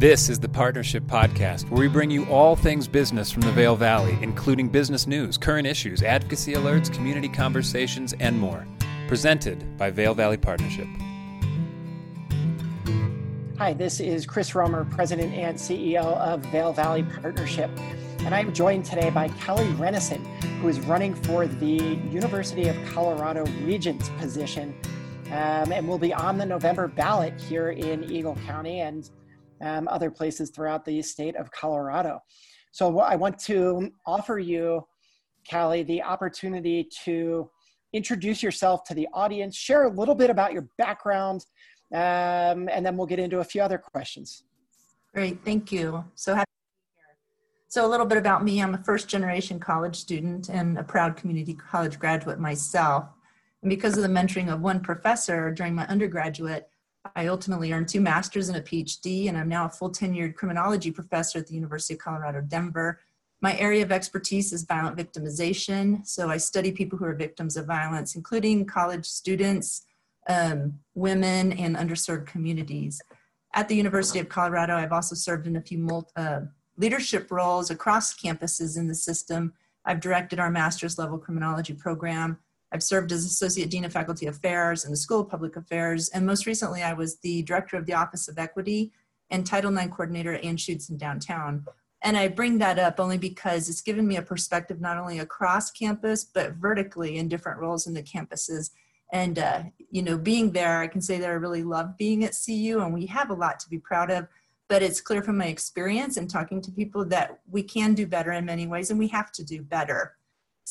This is the Partnership Podcast, where we bring you all things business from the Vail Valley, including business news, current issues, advocacy alerts, community conversations, and more. Presented by Vail Valley Partnership. Hi, this is Chris Romer, President and CEO of Vail Valley Partnership. And I'm joined today by Callie Rennison, who is running for the University of Colorado Regents position um, and will be on the November ballot here in Eagle County and um, other places throughout the state of Colorado. So I want to offer you, Callie, the opportunity to introduce yourself to the audience, share a little bit about your background, um, and then we'll get into a few other questions. Great, thank you. So happy to be here. So a little bit about me, I'm a first generation college student and a proud community college graduate myself. And because of the mentoring of one professor during my undergraduate, I ultimately earned two masters and a PhD, and I'm now a full tenured criminology professor at the University of Colorado, Denver. My area of expertise is violent victimization. So I study people who are victims of violence, including college students, um, women, and underserved communities. At the University of Colorado, I've also served in a few multi, uh, leadership roles across campuses in the system. I've directed our master's level criminology program. I've served as Associate Dean of Faculty Affairs in the School of Public Affairs, and most recently I was the Director of the Office of Equity and Title IX Coordinator at Anschutz in downtown. And I bring that up only because it's given me a perspective not only across campus, but vertically in different roles in the campuses. And, uh, you know, being there, I can say that I really love being at CU and we have a lot to be proud of. But it's clear from my experience and talking to people that we can do better in many ways and we have to do better.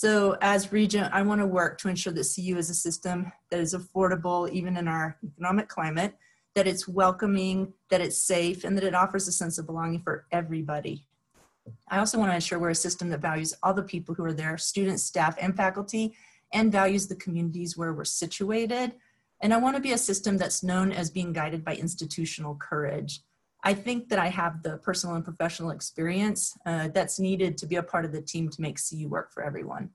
So as regent, I want to work to ensure that CU is a system that is affordable even in our economic climate, that it's welcoming, that it's safe, and that it offers a sense of belonging for everybody. I also want to ensure we're a system that values all the people who are there, students, staff, and faculty, and values the communities where we're situated. And I want to be a system that's known as being guided by institutional courage. I think that I have the personal and professional experience uh, that's needed to be a part of the team to make CU work for everyone.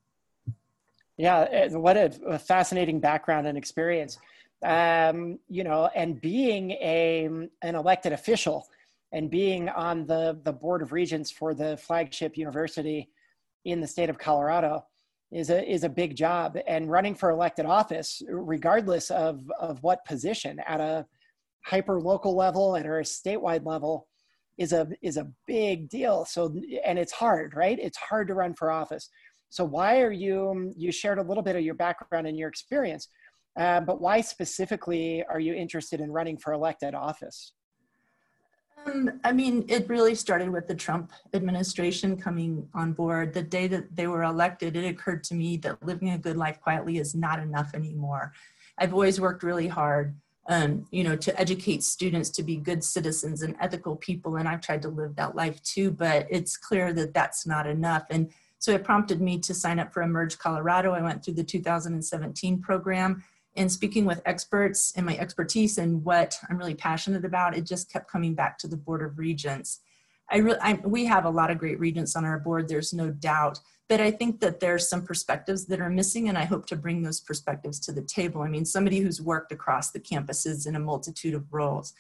Yeah, what a, fascinating background and experience. Um, you know, and being a an elected official and being on the the board of regents for the flagship university in the state of Colorado is a is a big job. And running for elected office, regardless of of what position, at a hyper local level and or a statewide level is a is a big deal. So and it's hard right? It's hard to run for office. So why are you you shared a little bit of your background and your experience uh, but why specifically are you interested in running for elected office? Um, I mean, it really started with the Trump administration coming on board. The day that they were elected, it occurred to me that living a good life quietly is not enough anymore. I've always worked really hard um, you know, to educate students to be good citizens and ethical people. And I've tried to live that life too, but it's clear that that's not enough. And so it prompted me to sign up for Emerge Colorado. I went through the 2017 program and speaking with experts and my expertise and what I'm really passionate about, it just kept coming back to the Board of Regents. I I, we have a lot of great regents on our board, there's no doubt but I think that there's some perspectives that are missing, and I hope to bring those perspectives to the table. I mean, somebody who's worked across the campuses in a multitude of roles,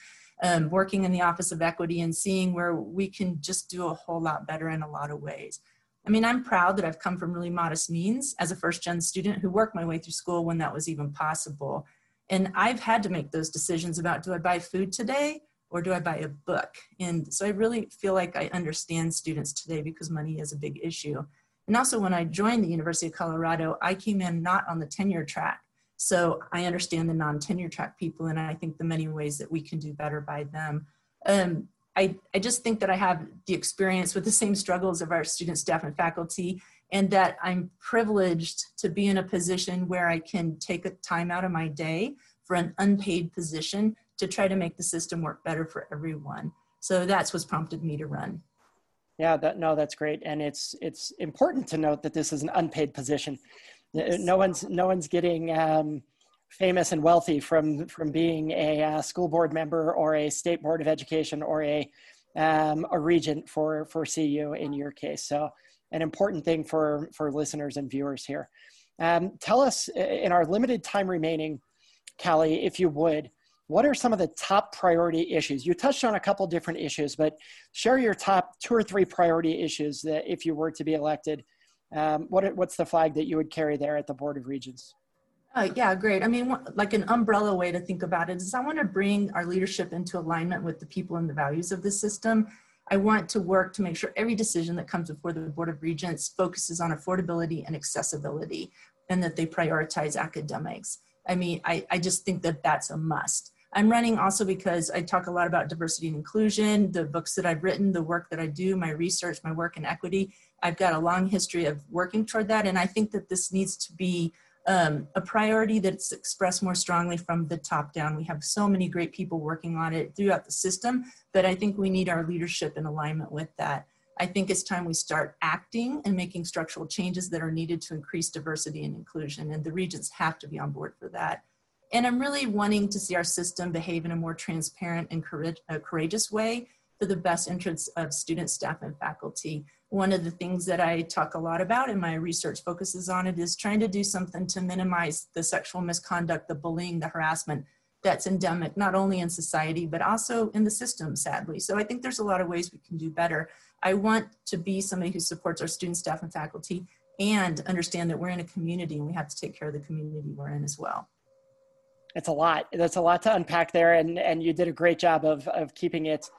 um, working in the Office of Equity and seeing where we can just do a whole lot better in a lot of ways. I mean, I'm proud that I've come from really modest means as a first gen student who worked my way through school when that was even possible. And I've had to make those decisions about do I buy food today or do I buy a book? And so I really feel like I understand students today because money is a big issue. And also when I joined the University of Colorado, I came in not on the tenure track. So I understand the non-tenure track people and I think the many ways that we can do better by them. Um, I, I just think that I have the experience with the same struggles of our students, staff, and faculty, and that I'm privileged to be in a position where I can take a time out of my day for an unpaid position to try to make the system work better for everyone. So that's what's prompted me to run. Yeah, that, no, that's great, and it's it's important to note that this is an unpaid position. Yes. No one's no one's getting um, famous and wealthy from from being a uh, school board member or a state board of education or a um, a regent for for CU in your case. So, an important thing for for listeners and viewers here. Um, tell us in our limited time remaining, Callie, if you would, what are some of the top priority issues? You touched on a couple different issues, but share your top two or three priority issues that if you were to be elected, um, what, what's the flag that you would carry there at the Board of Regents? Uh, yeah, great. I mean, like an umbrella way to think about it is I want to bring our leadership into alignment with the people and the values of the system. I want to work to make sure every decision that comes before the Board of Regents focuses on affordability and accessibility and that they prioritize academics. I mean, I, I just think that that's a must. I'm running also because I talk a lot about diversity and inclusion, the books that I've written, the work that I do, my research, my work in equity. I've got a long history of working toward that. And I think that this needs to be um, a priority that's expressed more strongly from the top down. We have so many great people working on it throughout the system, but I think we need our leadership in alignment with that. I think it's time we start acting and making structural changes that are needed to increase diversity and inclusion, and the regents have to be on board for that. And I'm really wanting to see our system behave in a more transparent and uh, courageous way for the best interests of students, staff, and faculty. One of the things that I talk a lot about and my research focuses on it is trying to do something to minimize the sexual misconduct, the bullying, the harassment that's endemic, not only in society, but also in the system, sadly. So I think there's a lot of ways we can do better. I want to be somebody who supports our students, staff, and faculty and understand that we're in a community and we have to take care of the community we're in as well it's a lot. That's a lot to unpack there, and and you did a great job of of keeping it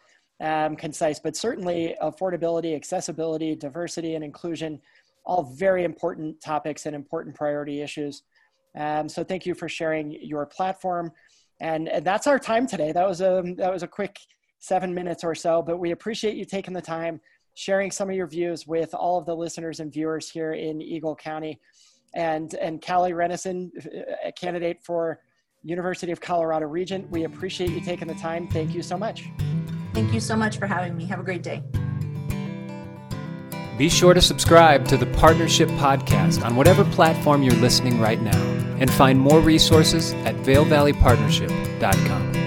um, concise. But certainly, affordability, accessibility, diversity, and inclusion, all very important topics and important priority issues. Um, so thank you for sharing your platform, and, and that's our time today. That was a that was a quick seven minutes or so, but we appreciate you taking the time, sharing some of your views with all of the listeners and viewers here in Eagle County. And, and Callie Rennison, a candidate for University of Colorado Regent. We appreciate you taking the time. Thank you so much. Thank you so much for having me. Have a great day. Be sure to subscribe to the Partnership Podcast on whatever platform you're listening right now and find more resources at VailValleyPartnership.com.